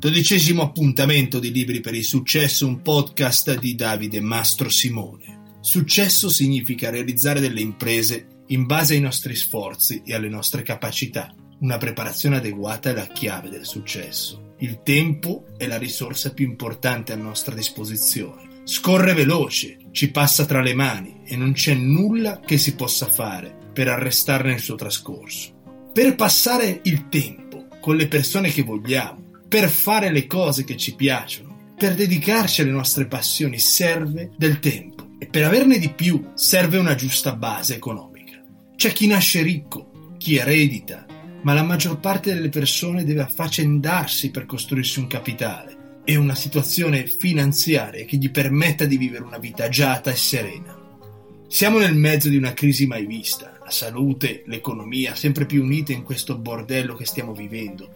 Dodicesimo appuntamento di Libri per il Successo, un podcast di Davide Mastro Simone. Successo significa realizzare delle imprese in base ai nostri sforzi e alle nostre capacità. Una preparazione adeguata è la chiave del successo. Il tempo è la risorsa più importante a nostra disposizione. Scorre veloce, ci passa tra le mani e non c'è nulla che si possa fare per arrestarne il suo trascorso. Per passare il tempo con le persone che vogliamo, per fare le cose che ci piacciono, per dedicarci alle nostre passioni serve del tempo e per averne di più serve una giusta base economica. C'è chi nasce ricco, chi eredita, ma la maggior parte delle persone deve affaccendarsi per costruirsi un capitale e una situazione finanziaria che gli permetta di vivere una vita agiata e serena. Siamo nel mezzo di una crisi mai vista, la salute, l'economia sempre più unite in questo bordello che stiamo vivendo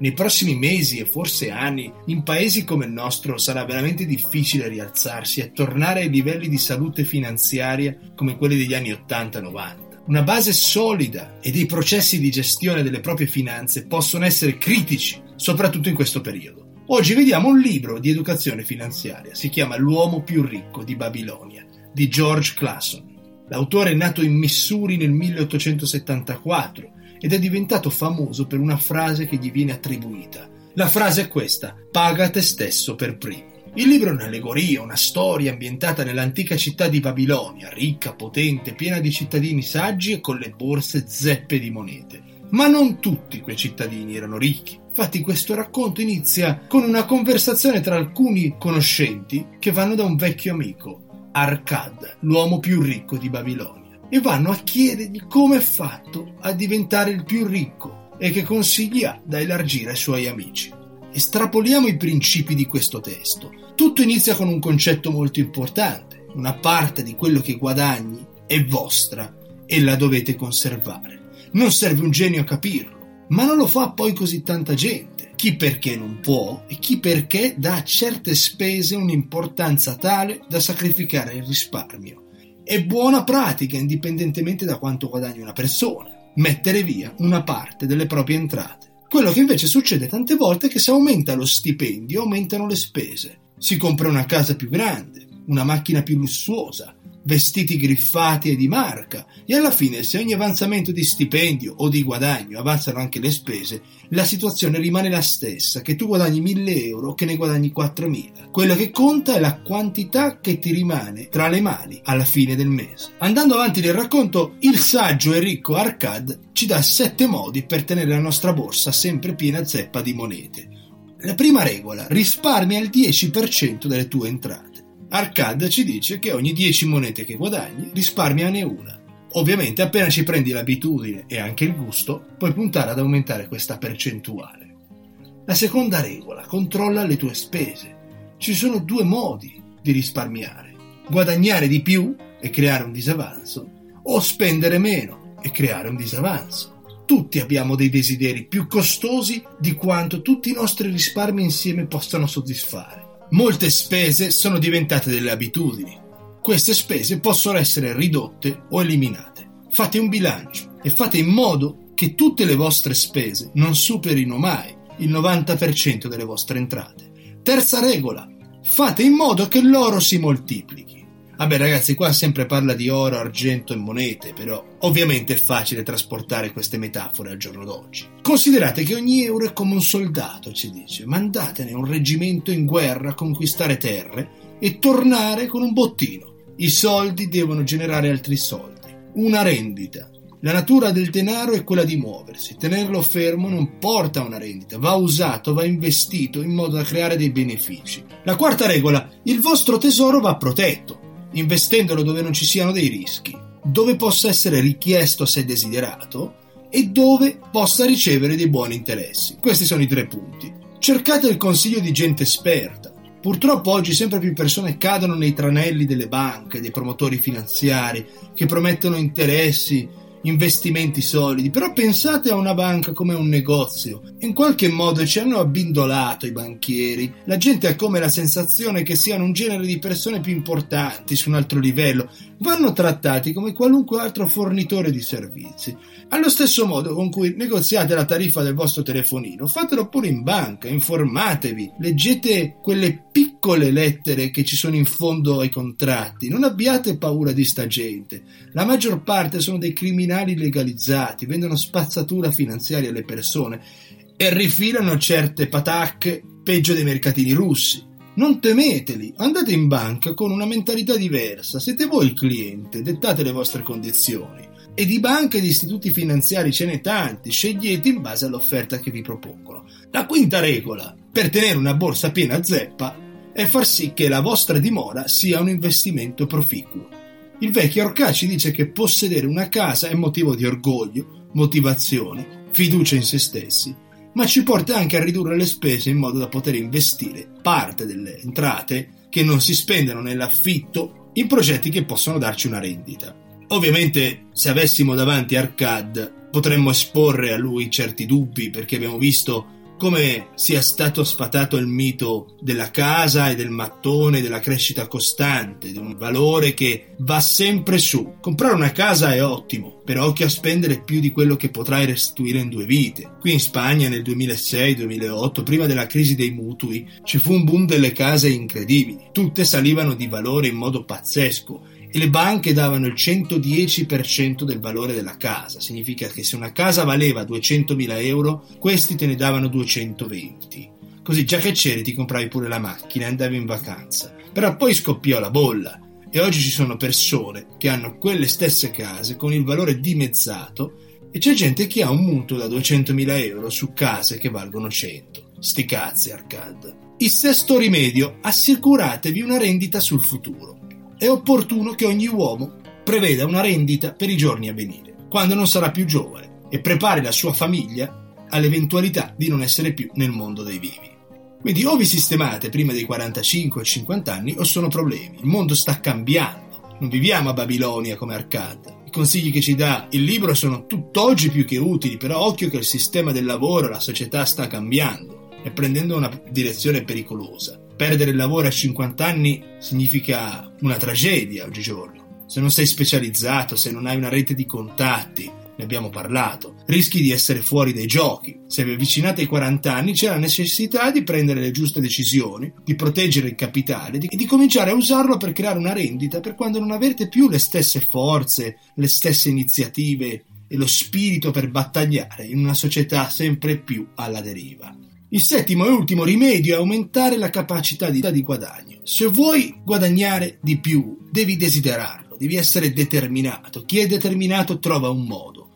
nei prossimi mesi e forse anni, in paesi come il nostro sarà veramente difficile rialzarsi e tornare ai livelli di salute finanziaria come quelli degli anni 80-90. Una base solida e dei processi di gestione delle proprie finanze possono essere critici, soprattutto in questo periodo. Oggi vediamo un libro di educazione finanziaria, si chiama L'uomo più ricco di Babilonia, di George Clason. L'autore è nato in Missouri nel 1874 ed è diventato famoso per una frase che gli viene attribuita. La frase è questa: paga te stesso per primo. Il libro è un'allegoria, una storia ambientata nell'antica città di Babilonia, ricca, potente, piena di cittadini saggi e con le borse zeppe di monete. Ma non tutti quei cittadini erano ricchi. Infatti questo racconto inizia con una conversazione tra alcuni conoscenti che vanno da un vecchio amico, Arcad, l'uomo più ricco di Babilonia e vanno a chiedergli come è fatto a diventare il più ricco e che consigli ha da elargire ai suoi amici. Estrapoliamo i principi di questo testo. Tutto inizia con un concetto molto importante. Una parte di quello che guadagni è vostra e la dovete conservare. Non serve un genio a capirlo, ma non lo fa poi così tanta gente. Chi perché non può e chi perché dà a certe spese un'importanza tale da sacrificare il risparmio è buona pratica indipendentemente da quanto guadagni una persona, mettere via una parte delle proprie entrate. Quello che invece succede tante volte è che se aumenta lo stipendio aumentano le spese. Si compra una casa più grande, una macchina più lussuosa, vestiti griffati e di marca, e alla fine se ogni avanzamento di stipendio o di guadagno avanzano anche le spese, la situazione rimane la stessa, che tu guadagni 1000 euro che ne guadagni 4000. Quello che conta è la quantità che ti rimane tra le mani alla fine del mese. Andando avanti nel racconto, il saggio e ricco Arcad ci dà sette modi per tenere la nostra borsa sempre piena zeppa di monete. La prima regola, risparmia il 10% delle tue entrate. Arcad ci dice che ogni 10 monete che guadagni risparmiane una. Ovviamente appena ci prendi l'abitudine e anche il gusto, puoi puntare ad aumentare questa percentuale. La seconda regola, controlla le tue spese. Ci sono due modi di risparmiare. Guadagnare di più e creare un disavanzo o spendere meno e creare un disavanzo. Tutti abbiamo dei desideri più costosi di quanto tutti i nostri risparmi insieme possano soddisfare. Molte spese sono diventate delle abitudini. Queste spese possono essere ridotte o eliminate. Fate un bilancio e fate in modo che tutte le vostre spese non superino mai il 90% delle vostre entrate. Terza regola, fate in modo che l'oro si moltiplichi. Vabbè ragazzi, qua sempre parla di oro, argento e monete, però ovviamente è facile trasportare queste metafore al giorno d'oggi. Considerate che ogni euro è come un soldato, ci dice, mandatene un reggimento in guerra a conquistare terre e tornare con un bottino. I soldi devono generare altri soldi. Una rendita. La natura del denaro è quella di muoversi. Tenerlo fermo non porta a una rendita, va usato, va investito in modo da creare dei benefici. La quarta regola, il vostro tesoro va protetto investendolo dove non ci siano dei rischi, dove possa essere richiesto se desiderato e dove possa ricevere dei buoni interessi. Questi sono i tre punti. Cercate il consiglio di gente esperta. Purtroppo oggi sempre più persone cadono nei tranelli delle banche, dei promotori finanziari che promettono interessi investimenti solidi, però pensate a una banca come un negozio. In qualche modo ci hanno abbindolato i banchieri. La gente ha come la sensazione che siano un genere di persone più importanti su un altro livello. Vanno trattati come qualunque altro fornitore di servizi. Allo stesso modo con cui negoziate la tariffa del vostro telefonino, fatelo pure in banca, informatevi, leggete quelle piccole lettere che ci sono in fondo ai contratti, non abbiate paura di sta gente. La maggior parte sono dei criminali legalizzati, vendono spazzatura finanziaria alle persone e rifilano certe patacche peggio dei mercatini russi. Non temeteli, andate in banca con una mentalità diversa, siete voi il cliente, dettate le vostre condizioni. E di banche e di istituti finanziari ce n'è tanti, scegliete in base all'offerta che vi propongono. La quinta regola per tenere una borsa piena zeppa è far sì che la vostra dimora sia un investimento proficuo. Il vecchio Orcaci dice che possedere una casa è motivo di orgoglio, motivazione, fiducia in se stessi ma ci porta anche a ridurre le spese in modo da poter investire parte delle entrate che non si spendono nell'affitto in progetti che possono darci una rendita. Ovviamente, se avessimo davanti Arcad, potremmo esporre a lui certi dubbi perché abbiamo visto come sia stato sfatato il mito della casa e del mattone, della crescita costante, di un valore che va sempre su. Comprare una casa è ottimo, però occhio a spendere più di quello che potrai restituire in due vite. Qui in Spagna nel 2006-2008, prima della crisi dei mutui, ci fu un boom delle case incredibili. Tutte salivano di valore in modo pazzesco e le banche davano il 110% del valore della casa. Significa che se una casa valeva 200.000 euro, questi te ne davano 220. Così già che c'eri ti compravi pure la macchina e andavi in vacanza. Però poi scoppiò la bolla e oggi ci sono persone che hanno quelle stesse case con il valore dimezzato e c'è gente che ha un mutuo da 200.000 euro su case che valgono 100. Sti cazzi, Arcad. Il sesto rimedio, assicuratevi una rendita sul futuro è opportuno che ogni uomo preveda una rendita per i giorni a venire, quando non sarà più giovane, e prepari la sua famiglia all'eventualità di non essere più nel mondo dei vivi. Quindi o vi sistemate prima dei 45 o 50 anni o sono problemi. Il mondo sta cambiando. Non viviamo a Babilonia come Arcade. I consigli che ci dà il libro sono tutt'oggi più che utili, però occhio che il sistema del lavoro, la società sta cambiando e prendendo una direzione pericolosa. Perdere il lavoro a 50 anni significa una tragedia oggigiorno. Se non sei specializzato, se non hai una rete di contatti, ne abbiamo parlato, rischi di essere fuori dai giochi. Se vi avvicinate ai 40 anni c'è la necessità di prendere le giuste decisioni, di proteggere il capitale e di cominciare a usarlo per creare una rendita per quando non avete più le stesse forze, le stesse iniziative e lo spirito per battagliare in una società sempre più alla deriva. Il settimo e ultimo rimedio è aumentare la capacità di, di guadagno. Se vuoi guadagnare di più, devi desiderarlo, devi essere determinato. Chi è determinato trova un modo.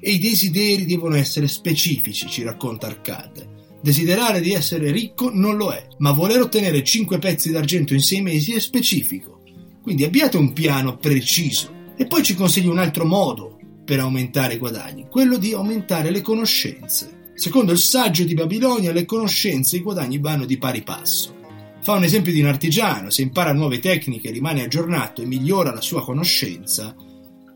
E i desideri devono essere specifici, ci racconta Arcade. Desiderare di essere ricco non lo è, ma voler ottenere 5 pezzi d'argento in 6 mesi è specifico. Quindi abbiate un piano preciso. E poi ci consiglio un altro modo per aumentare i guadagni, quello di aumentare le conoscenze. Secondo il saggio di Babilonia, le conoscenze e i guadagni vanno di pari passo. Fa un esempio di un artigiano, se impara nuove tecniche, rimane aggiornato e migliora la sua conoscenza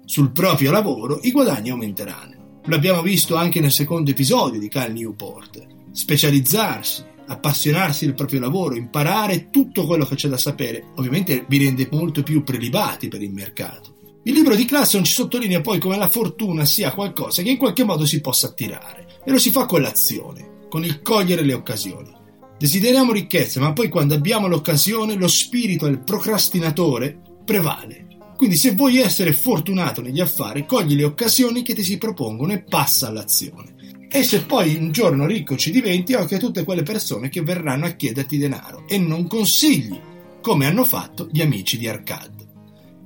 sul proprio lavoro, i guadagni aumenteranno. Lo abbiamo visto anche nel secondo episodio di Cal Newport. Specializzarsi, appassionarsi del proprio lavoro, imparare tutto quello che c'è da sapere, ovviamente vi rende molto più prelibati per il mercato. Il libro di Classon ci sottolinea poi come la fortuna sia qualcosa che in qualche modo si possa attirare e lo si fa con l'azione, con il cogliere le occasioni. Desideriamo ricchezza, ma poi quando abbiamo l'occasione lo spirito del procrastinatore prevale. Quindi se vuoi essere fortunato negli affari, cogli le occasioni che ti si propongono e passa all'azione. E se poi un giorno ricco ci diventi, occhio a tutte quelle persone che verranno a chiederti denaro e non consigli, come hanno fatto gli amici di Arcade.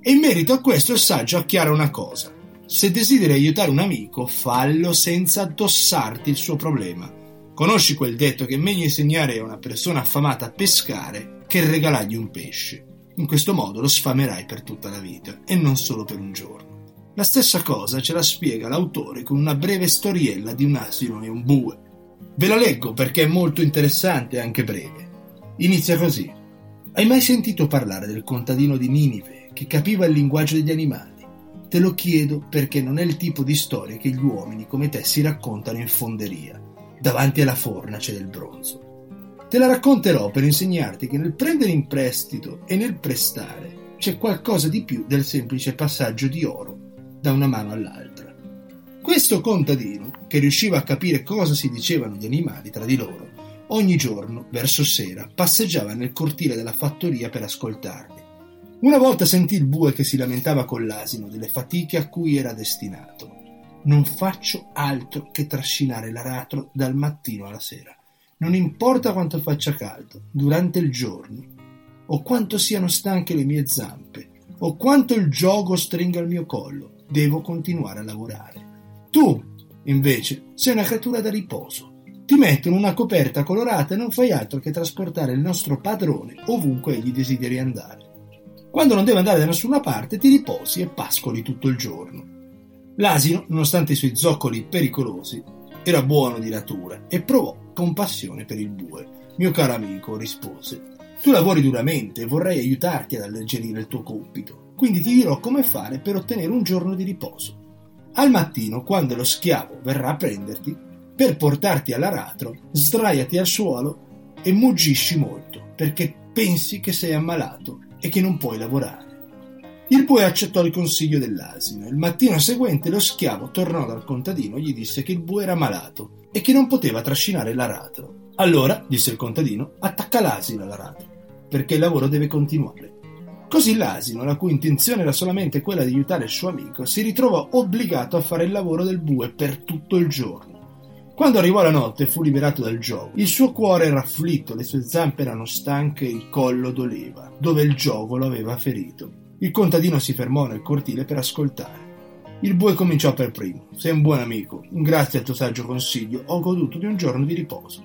E in merito a questo il saggio acchiara una cosa. Se desideri aiutare un amico, fallo senza addossarti il suo problema. Conosci quel detto che è meglio insegnare a una persona affamata a pescare che regalargli un pesce. In questo modo lo sfamerai per tutta la vita e non solo per un giorno. La stessa cosa ce la spiega l'autore con una breve storiella di un asino e un bue. Ve la leggo perché è molto interessante e anche breve. Inizia così. Hai mai sentito parlare del contadino di Ninive che capiva il linguaggio degli animali? Te lo chiedo perché non è il tipo di storia che gli uomini come te si raccontano in fonderia, davanti alla fornace del bronzo. Te la racconterò per insegnarti che nel prendere in prestito e nel prestare c'è qualcosa di più del semplice passaggio di oro da una mano all'altra. Questo contadino, che riusciva a capire cosa si dicevano gli animali tra di loro, ogni giorno, verso sera, passeggiava nel cortile della fattoria per ascoltarli. Una volta sentì il bue che si lamentava con l'asino delle fatiche a cui era destinato. Non faccio altro che trascinare l'aratro dal mattino alla sera. Non importa quanto faccia caldo, durante il giorno, o quanto siano stanche le mie zampe, o quanto il gioco stringa il mio collo, devo continuare a lavorare. Tu, invece, sei una creatura da riposo. Ti mettono una coperta colorata e non fai altro che trasportare il nostro padrone ovunque egli desideri andare. Quando non deve andare da nessuna parte, ti riposi e pascoli tutto il giorno. L'asino, nonostante i suoi zoccoli pericolosi, era buono di natura e provò compassione per il bue. Mio caro amico, rispose, tu lavori duramente e vorrei aiutarti ad alleggerire il tuo compito, quindi ti dirò come fare per ottenere un giorno di riposo. Al mattino, quando lo schiavo verrà a prenderti, per portarti all'aratro, sdraiati al suolo e muggisci molto, perché pensi che sei ammalato e che non puoi lavorare. Il bue accettò il consiglio dell'asino. Il mattino seguente lo schiavo tornò dal contadino e gli disse che il bue era malato e che non poteva trascinare l'aratro. Allora, disse il contadino, attacca l'asino all'aratro, perché il lavoro deve continuare. Così l'asino, la cui intenzione era solamente quella di aiutare il suo amico, si ritrovò obbligato a fare il lavoro del bue per tutto il giorno. Quando arrivò la notte e fu liberato dal gioco, il suo cuore era afflitto, le sue zampe erano stanche il collo doleva, dove il gioco lo aveva ferito. Il contadino si fermò nel cortile per ascoltare. Il bue cominciò per primo. Sei un buon amico. Grazie al tuo saggio consiglio ho goduto di un giorno di riposo.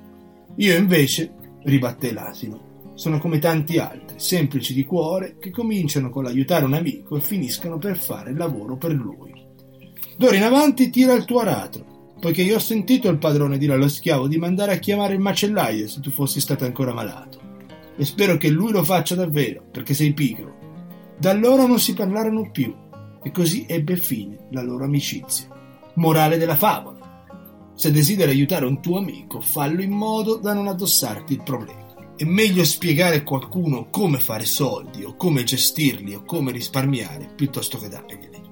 Io invece, ribatté l'asino, sono come tanti altri, semplici di cuore, che cominciano con l'aiutare un amico e finiscono per fare il lavoro per lui. D'ora in avanti tira il tuo aratro, poiché io ho sentito il padrone dire allo schiavo di mandare a chiamare il macellaio se tu fossi stato ancora malato. E spero che lui lo faccia davvero, perché sei pigro. Da allora non si parlarono più e così ebbe fine la loro amicizia. Morale della favola. Se desideri aiutare un tuo amico, fallo in modo da non addossarti il problema. È meglio spiegare a qualcuno come fare soldi o come gestirli o come risparmiare piuttosto che darglieli.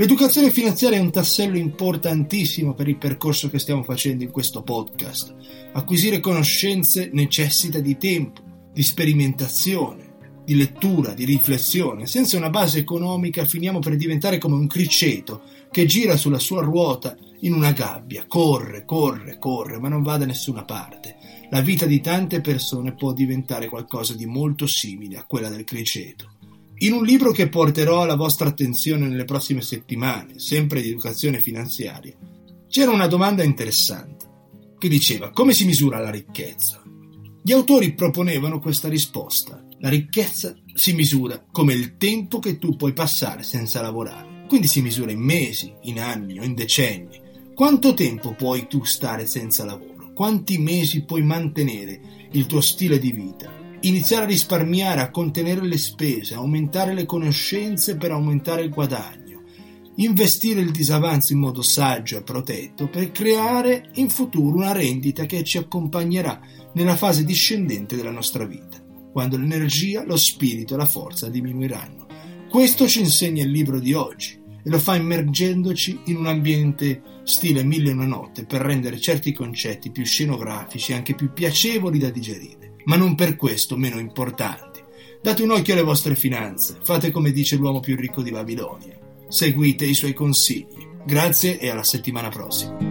L'educazione finanziaria è un tassello importantissimo per il percorso che stiamo facendo in questo podcast. Acquisire conoscenze necessita di tempo, di sperimentazione, di lettura, di riflessione. Senza una base economica finiamo per diventare come un criceto che gira sulla sua ruota in una gabbia, corre, corre, corre, ma non va da nessuna parte. La vita di tante persone può diventare qualcosa di molto simile a quella del criceto. In un libro che porterò alla vostra attenzione nelle prossime settimane, sempre di educazione finanziaria, c'era una domanda interessante che diceva come si misura la ricchezza? Gli autori proponevano questa risposta. La ricchezza si misura come il tempo che tu puoi passare senza lavorare. Quindi si misura in mesi, in anni o in decenni. Quanto tempo puoi tu stare senza lavoro? Quanti mesi puoi mantenere il tuo stile di vita? Iniziare a risparmiare, a contenere le spese, aumentare le conoscenze per aumentare il guadagno. Investire il disavanzo in modo saggio e protetto per creare in futuro una rendita che ci accompagnerà nella fase discendente della nostra vita quando l'energia, lo spirito e la forza diminuiranno. Questo ci insegna il libro di oggi e lo fa immergendoci in un ambiente stile mille e una notte per rendere certi concetti più scenografici e anche più piacevoli da digerire, ma non per questo meno importanti. Date un occhio alle vostre finanze, fate come dice l'uomo più ricco di Babilonia, seguite i suoi consigli. Grazie e alla settimana prossima.